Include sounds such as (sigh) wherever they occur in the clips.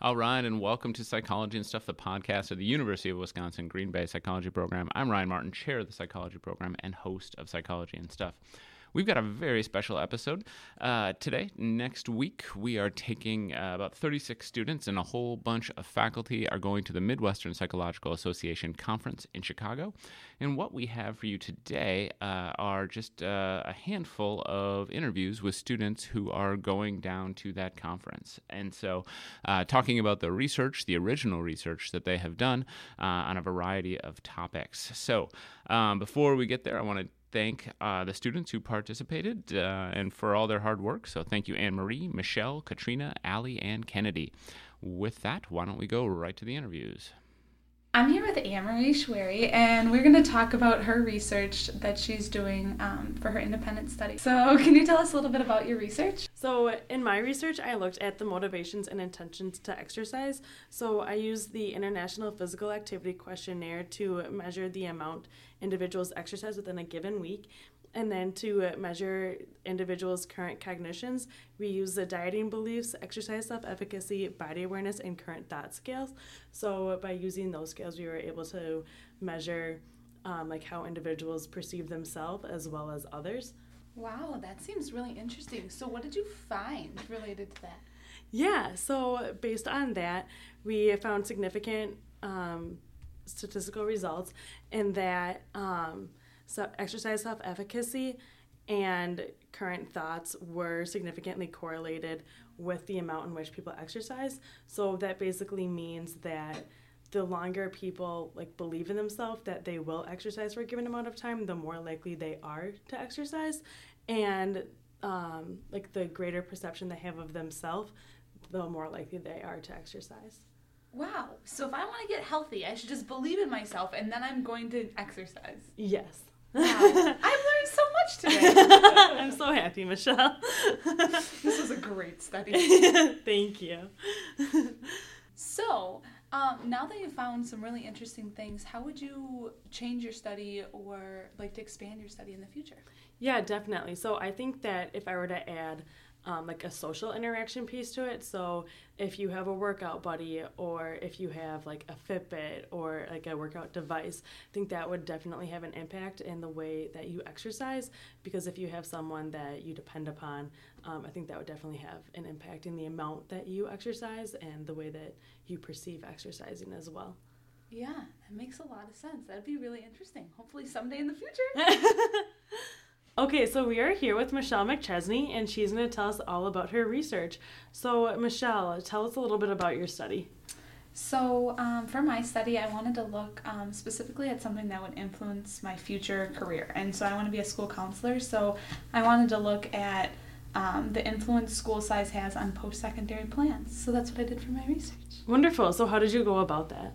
All right, and welcome to Psychology and Stuff, the podcast of the University of Wisconsin Green Bay Psychology Program. I'm Ryan Martin, chair of the psychology program and host of Psychology and Stuff. We've got a very special episode uh, today. Next week, we are taking uh, about 36 students, and a whole bunch of faculty are going to the Midwestern Psychological Association Conference in Chicago. And what we have for you today uh, are just uh, a handful of interviews with students who are going down to that conference. And so, uh, talking about the research, the original research that they have done uh, on a variety of topics. So, um, before we get there, I want to thank uh, the students who participated uh, and for all their hard work. So thank you, Anne Marie, Michelle, Katrina, Allie, and Kennedy. With that, why don't we go right to the interviews? I'm here with Anne-Marie Schwery, and we're going to talk about her research that she's doing um, for her independent study. So, (laughs) can you tell us a little bit about your research? So, in my research, I looked at the motivations and intentions to exercise. So, I used the International Physical Activity Questionnaire to measure the amount individuals exercise within a given week. And then to measure individuals' current cognitions, we use the dieting beliefs, exercise self efficacy, body awareness, and current thought scales. So by using those scales, we were able to measure um, like how individuals perceive themselves as well as others. Wow, that seems really interesting. So what did you find related to that? Yeah, so based on that, we found significant um, statistical results in that. Um, so exercise self efficacy and current thoughts were significantly correlated with the amount in which people exercise. So that basically means that the longer people like believe in themselves that they will exercise for a given amount of time, the more likely they are to exercise, and um, like the greater perception they have of themselves, the more likely they are to exercise. Wow. So if I want to get healthy, I should just believe in myself and then I'm going to exercise. Yes. Wow. (laughs) I've learned so much today. (laughs) I'm so happy, Michelle. (laughs) this was a great study. Thank you. So, um, now that you've found some really interesting things, how would you change your study or like to expand your study in the future? Yeah, definitely. So I think that if I were to add um, like a social interaction piece to it. So if you have a workout buddy or if you have like a Fitbit or like a workout device, I think that would definitely have an impact in the way that you exercise. Because if you have someone that you depend upon, um, I think that would definitely have an impact in the amount that you exercise and the way that you perceive exercising as well. Yeah, that makes a lot of sense. That'd be really interesting. Hopefully, someday in the future. (laughs) (laughs) Okay, so we are here with Michelle McChesney, and she's going to tell us all about her research. So, Michelle, tell us a little bit about your study. So, um, for my study, I wanted to look um, specifically at something that would influence my future career. And so, I want to be a school counselor. So, I wanted to look at um, the influence school size has on post secondary plans. So, that's what I did for my research. Wonderful. So, how did you go about that?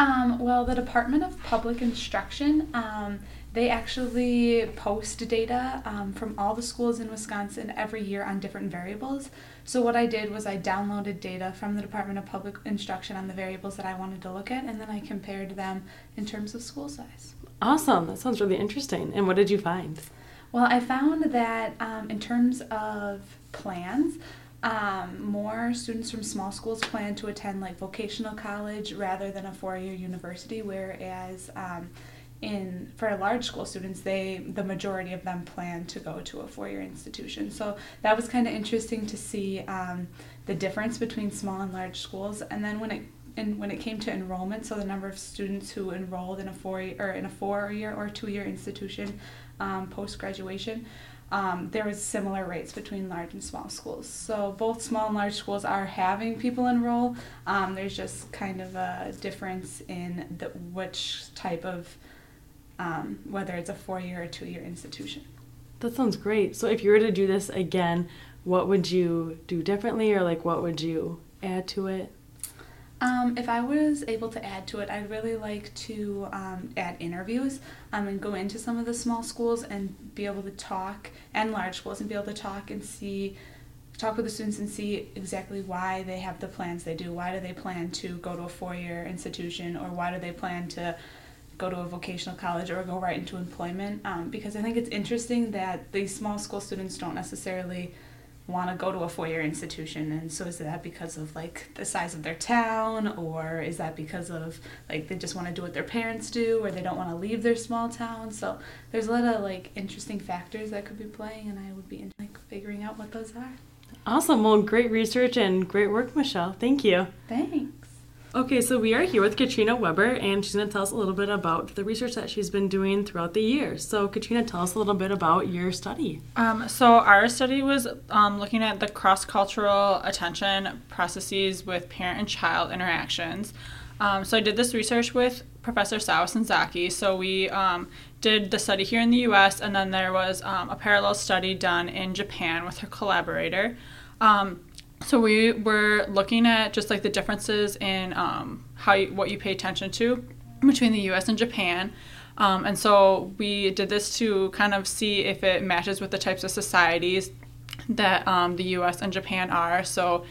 Um, well, the Department of Public Instruction um, they actually post data um, from all the schools in Wisconsin every year on different variables. So, what I did was I downloaded data from the Department of Public Instruction on the variables that I wanted to look at, and then I compared them in terms of school size. Awesome. That sounds really interesting. And what did you find? Well, I found that um, in terms of plans, um, more students from small schools plan to attend like vocational college rather than a four year university, whereas um, in for large school students they the majority of them plan to go to a four-year institution. So that was kind of interesting to see um, the difference between small and large schools. And then when it and when it came to enrollment so the number of students who enrolled in a four or in a four-year or two-year institution um, post-graduation um, there was similar rates between large and small schools. So both small and large schools are having people enroll. Um, there's just kind of a difference in the which type of um, whether it's a four year or two year institution. That sounds great. So, if you were to do this again, what would you do differently, or like what would you add to it? Um, if I was able to add to it, I'd really like to um, add interviews um, and go into some of the small schools and be able to talk, and large schools, and be able to talk and see, talk with the students and see exactly why they have the plans they do. Why do they plan to go to a four year institution, or why do they plan to go to a vocational college or go right into employment um, because I think it's interesting that these small school students don't necessarily want to go to a four-year institution and so is that because of like the size of their town or is that because of like they just want to do what their parents do or they don't want to leave their small town so there's a lot of like interesting factors that could be playing and i would be in, like figuring out what those are Awesome. Well, great research and great work, Michelle. Thank you. thanks Okay, so we are here with Katrina Weber, and she's going to tell us a little bit about the research that she's been doing throughout the year. So, Katrina, tell us a little bit about your study. Um, so our study was um, looking at the cross-cultural attention processes with parent and child interactions. Um, so I did this research with Professor Sawa Senzaki. So we um, did the study here in the U.S. and then there was um, a parallel study done in Japan with her collaborator. Um, so we were looking at just like the differences in um, how you, what you pay attention to between the U.S. and Japan. Um, and so we did this to kind of see if it matches with the types of societies that um, the U.S. and Japan are. So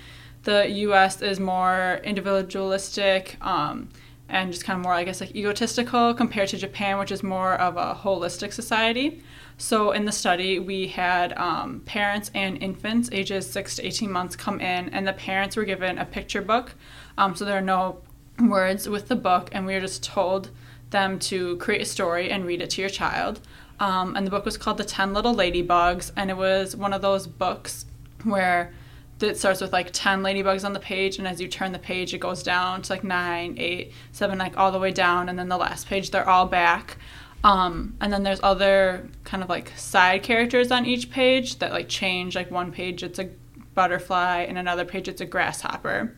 the U.S. is more individualistic um, and just kind of more, I guess, like egotistical compared to Japan, which is more of a holistic society. So in the study, we had um, parents and infants ages 6 to 18 months come in, and the parents were given a picture book. Um, so there are no words with the book, and we were just told them to create a story and read it to your child. Um, and the book was called The 10 Little Ladybugs, and it was one of those books where it starts with like 10 ladybugs on the page and as you turn the page it goes down to like 9 8 7 like all the way down and then the last page they're all back. Um, and then there's other kind of like side characters on each page that like change. Like one page it's a butterfly and another page it's a grasshopper.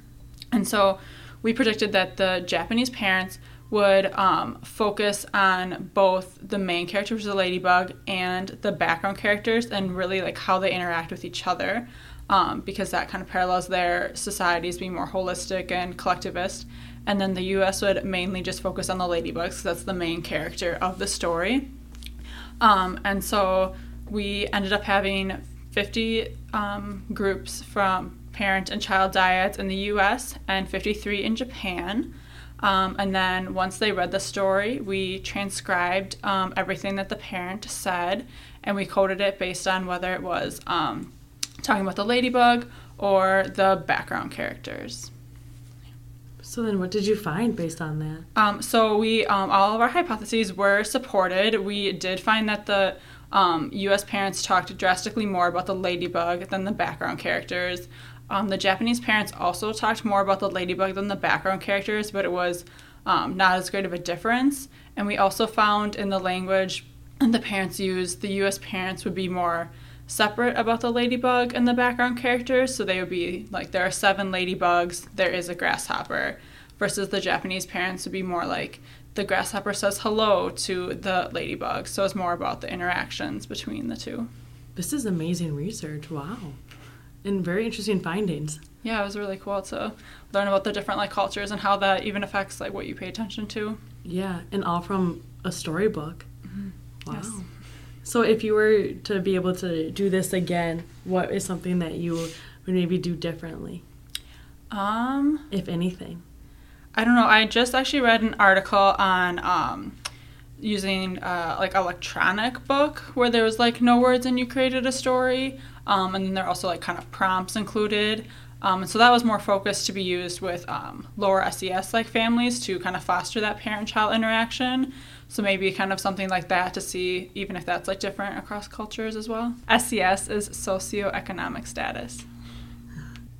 And so we predicted that the japanese parents would um, focus on both the main character which is the ladybug and the background characters and really like how they interact with each other um, because that kind of parallels their societies being more holistic and collectivist. And then the US would mainly just focus on the ladybugs that's the main character of the story. Um, and so we ended up having 50 um, groups from parent and child dyads in the US and 53 in Japan. Um, and then once they read the story, we transcribed um, everything that the parent said and we coded it based on whether it was um, talking about the ladybug or the background characters. So, then what did you find based on that? Um, so we um, all of our hypotheses were supported. We did find that the um, U.S. parents talked drastically more about the ladybug than the background characters. Um, the Japanese parents also talked more about the ladybug than the background characters, but it was um, not as great of a difference. And we also found in the language the parents used, the U.S. parents would be more separate about the ladybug and the background characters. So they would be like, there are seven ladybugs, there is a grasshopper, versus the Japanese parents would be more like, the grasshopper says hello to the ladybug. So it's more about the interactions between the two. This is amazing research. Wow. And very interesting findings. Yeah, it was really cool to learn about the different like cultures and how that even affects like what you pay attention to. Yeah, and all from a storybook. Mm-hmm. Wow. Yes. So, if you were to be able to do this again, what is something that you would maybe do differently, Um, if anything? I don't know. I just actually read an article on um, using uh, like electronic book where there was like no words and you created a story, um, and then there are also like kind of prompts included. Um, so that was more focused to be used with um, lower SES like families to kind of foster that parent-child interaction. So maybe kind of something like that to see even if that's like different across cultures as well. SES is socioeconomic status.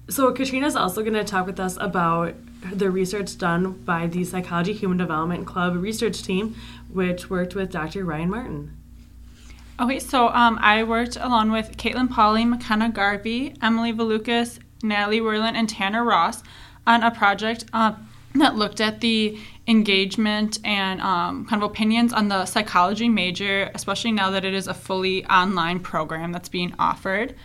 So, Katrina's also going to talk with us about the research done by the Psychology Human Development Club research team, which worked with Dr. Ryan Martin. Okay, so um, I worked along with Caitlin Polly, McKenna Garvey, Emily Valukas, Natalie Werlin, and Tanner Ross on a project uh, that looked at the engagement and um, kind of opinions on the psychology major, especially now that it is a fully online program that's being offered.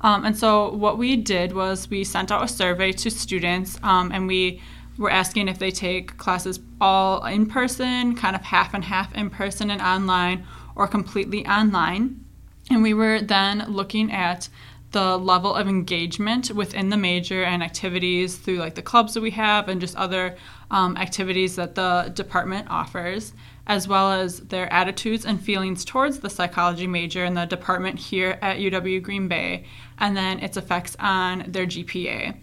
Um, and so, what we did was we sent out a survey to students um, and we were asking if they take classes all in person, kind of half and half in person and online, or completely online. And we were then looking at the level of engagement within the major and activities through like the clubs that we have and just other um, activities that the department offers. as well as their attitudes and feelings towards the psychology major in the department here at UW Green Bay, and then its effects on their GPA.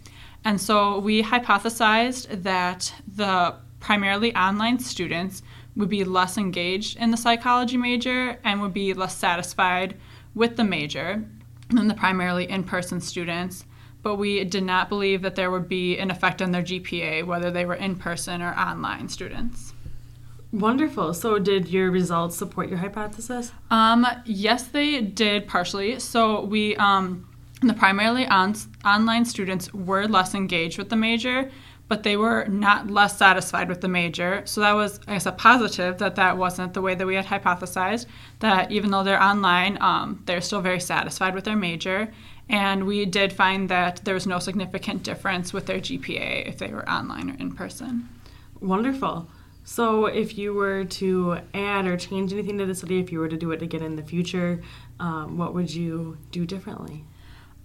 And so we hypothesized that the primarily online students would be less engaged in the psychology major and would be less satisfied with the major than the primarily in person students. But we did not believe that there would be an effect on their GPA, whether they were in person or online students. Wonderful. So, did your results support your hypothesis? Um, yes, they did partially. So, we, um, the primarily on- online students were less engaged with the major, but they were not less satisfied with the major. So that was, I guess, a positive that that wasn't the way that we had hypothesized. That even though they're online, um, they're still very satisfied with their major. And we did find that there was no significant difference with their GPA if they were online or in person. Wonderful. So, if you were to add or change anything to the study, if you were to do it again in the future, um, what would you do differently?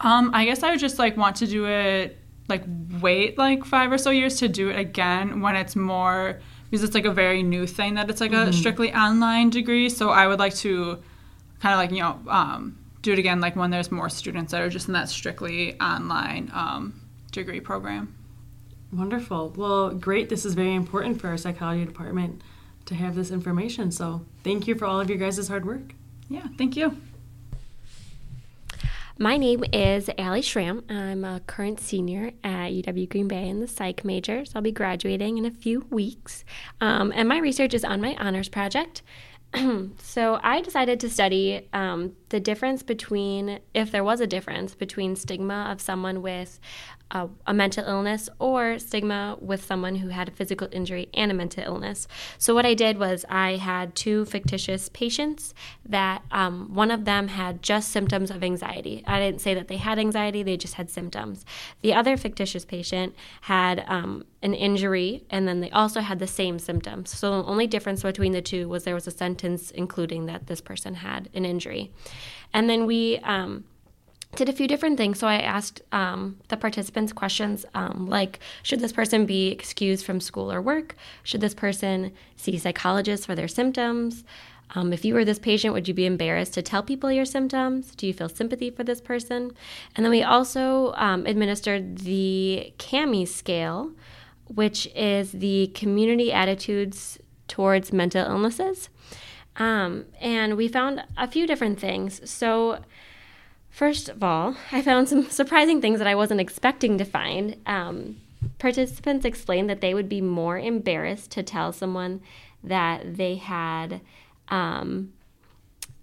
Um, I guess I would just like want to do it like wait like five or so years to do it again when it's more because it's like a very new thing that it's like mm-hmm. a strictly online degree. So I would like to kind of like you know um, do it again like when there's more students that are just in that strictly online um, degree program. Wonderful. Well, great. This is very important for our psychology department to have this information. So thank you for all of your guys' hard work. Yeah, thank you. My name is Allie Schramm. I'm a current senior at UW Green Bay in the psych major, so I'll be graduating in a few weeks. Um, and my research is on my honors project. (clears throat) so I decided to study um, the difference between, if there was a difference, between stigma of someone with a, a, mental illness or stigma with someone who had a physical injury and a mental illness. So, what I did was I had two fictitious patients that um, one of them had just symptoms of anxiety. I didn't say that they had anxiety, they just had symptoms. The other fictitious patient had um, an injury and then they also had the same symptoms. So, the only difference between the two was there was a sentence including that this person had an injury. And then we, um, did a few different things. So I asked um, the participants questions um, like Should this person be excused from school or work? Should this person see psychologists for their symptoms? Um, if you were this patient, would you be embarrassed to tell people your symptoms? Do you feel sympathy for this person? And then we also um, administered the CAMI scale, which is the community attitudes towards mental illnesses. Um, and we found a few different things. So, First of all, I found some (laughs) surprising things that I wasn't expecting to find. Um, participants explained that they would be more embarrassed to tell someone that they had um,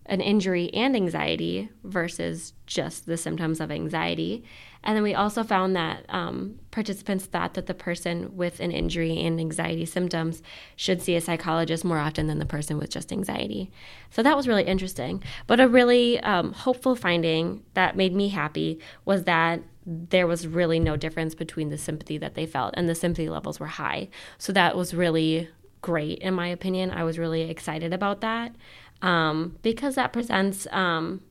an injury and anxiety versus just the symptoms of anxiety. And then we also found that um, participants thought that the person with an injury and anxiety symptoms should see a psychologist more often than the person with just anxiety. So that was really interesting. But a really um, hopeful finding that made me happy was that there was really no difference between the sympathy that they felt, and the sympathy levels were high. So that was really great, in my opinion. I was really excited about that um, because that presents um,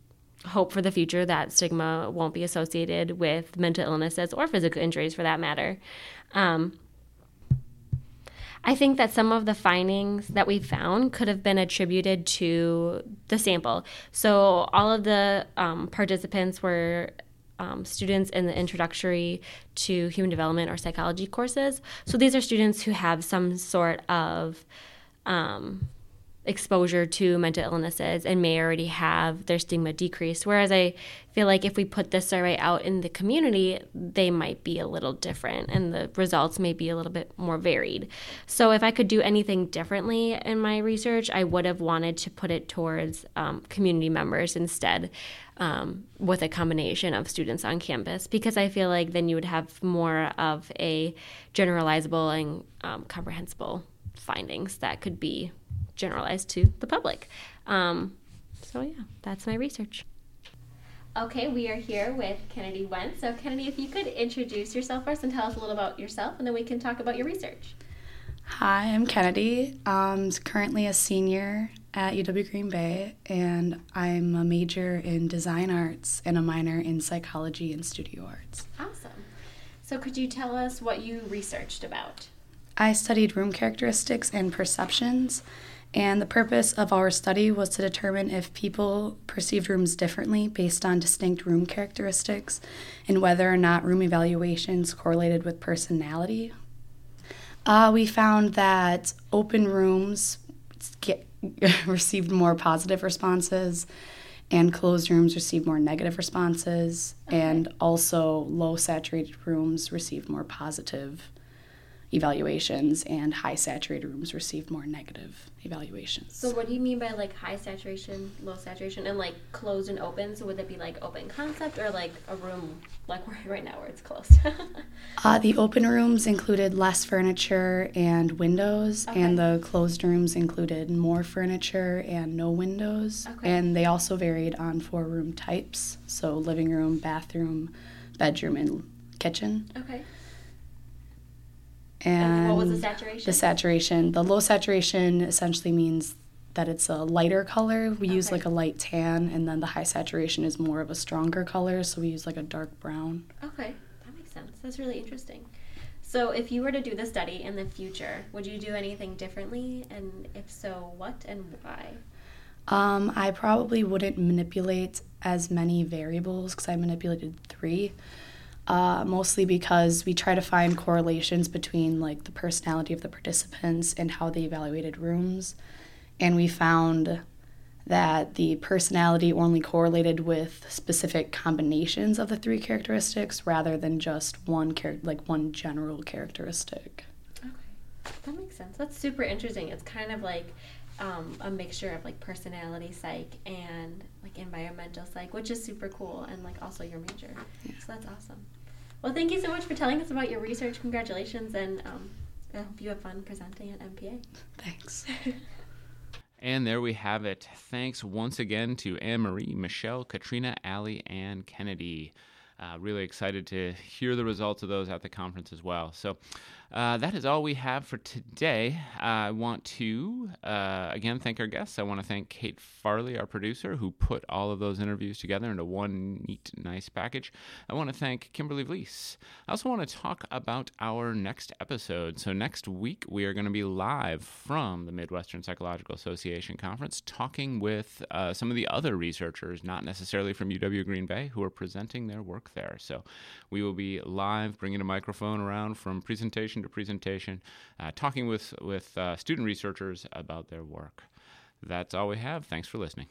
hope for the future that stigma won't be associated with mental illnesses or physical injuries for that matter. Um, I think that some of the findings that we found could have been attributed to the sample. So, all of the um, participants were um, students in the introductory to human development or psychology courses. So, these are students who have some sort of um, exposure to mental illnesses and may already have their stigma decreased. Whereas I feel like if we put this survey out in the community, they might be a little different and the results may be a little bit more varied. So if I could do anything differently in my research, I would have wanted to put it towards um, community members instead. Um, with a combination of students on campus, because I feel like then you would have more of a generalizable and um, comprehensible findings that could be generalized to the public. Um, so, yeah, that's my research. Okay, we are here with Kennedy Wentz. So, Kennedy, if you could introduce yourself first and tell us a little about yourself, and then we can talk about your research. Hi, I'm Kennedy. I'm currently a senior at UW Green Bay, and I'm a major in design arts and a minor in psychology and studio arts. Awesome. So, could you tell us what you researched about? I studied room characteristics and perceptions And the purpose of our study was to determine if people perceived rooms differently based on distinct room characteristics and whether or not room evaluations correlated with personality. Uh, we found that open rooms get, (laughs) received more positive responses and closed rooms received more negative responses, okay. and also low saturated rooms received more positive evaluations, and high saturated rooms received more negative evaluations. So, what do you mean by like high saturation, low saturation, and like closed and open? So, would it be like open concept or like a room like (laughs) we're right now where it's closed? (laughs) uh, the open rooms included less furniture and windows, okay. and the closed rooms included more furniture and no windows. Okay. And they also varied on four room types so, living room, bathroom, bedroom, and kitchen. Okay. And, what was the saturation? The saturation. The low saturation essentially means that it's a lighter color. We okay. use like a light tan, and then the high saturation is more of a stronger color, so we use like a dark brown. Okay, that makes sense. That's really interesting. So, if you were to do the study in the future, would you do anything differently? And if so, what and why? Um, I probably wouldn't manipulate as many variables because I manipulated three uh, mostly because we try to find correlations between like the personality of the participants and how they evaluated rooms. And we found that the personality only correlated with specific combinations of the three characteristics rather than just one char- like one general characteristic. Okay. That makes sense. That's super interesting. It's kind of like um, a mixture of like personality psych and like environmental psych, which is super cool, and like also your major. Yeah. So that's awesome. Well, thank you so much for telling us about your research. Congratulations, and um, I hope you have fun presenting at MPA. Thanks. (laughs) And there we have it. Thanks once again to Anne Marie, Michelle, Katrina, Allie, and Kennedy. Uh, really excited to hear the results of those at the conference as well. So, uh, that is all we have for today. I want to, uh, again, thank our guests. I want to thank Kate Farley, our producer, who put all of those interviews together into one neat, nice package. I want to thank Kimberly Vlies. I also want to talk about our next episode. So, next week, we are going to be live from the Midwestern Psychological Association Conference, talking with uh, some of the other researchers, not necessarily from UW Green Bay, who are presenting their work there. So, we will be live, bringing a microphone around from presentation to presentation, uh, talking with, with uh, student researchers about their work. That's all we have. Thanks for listening.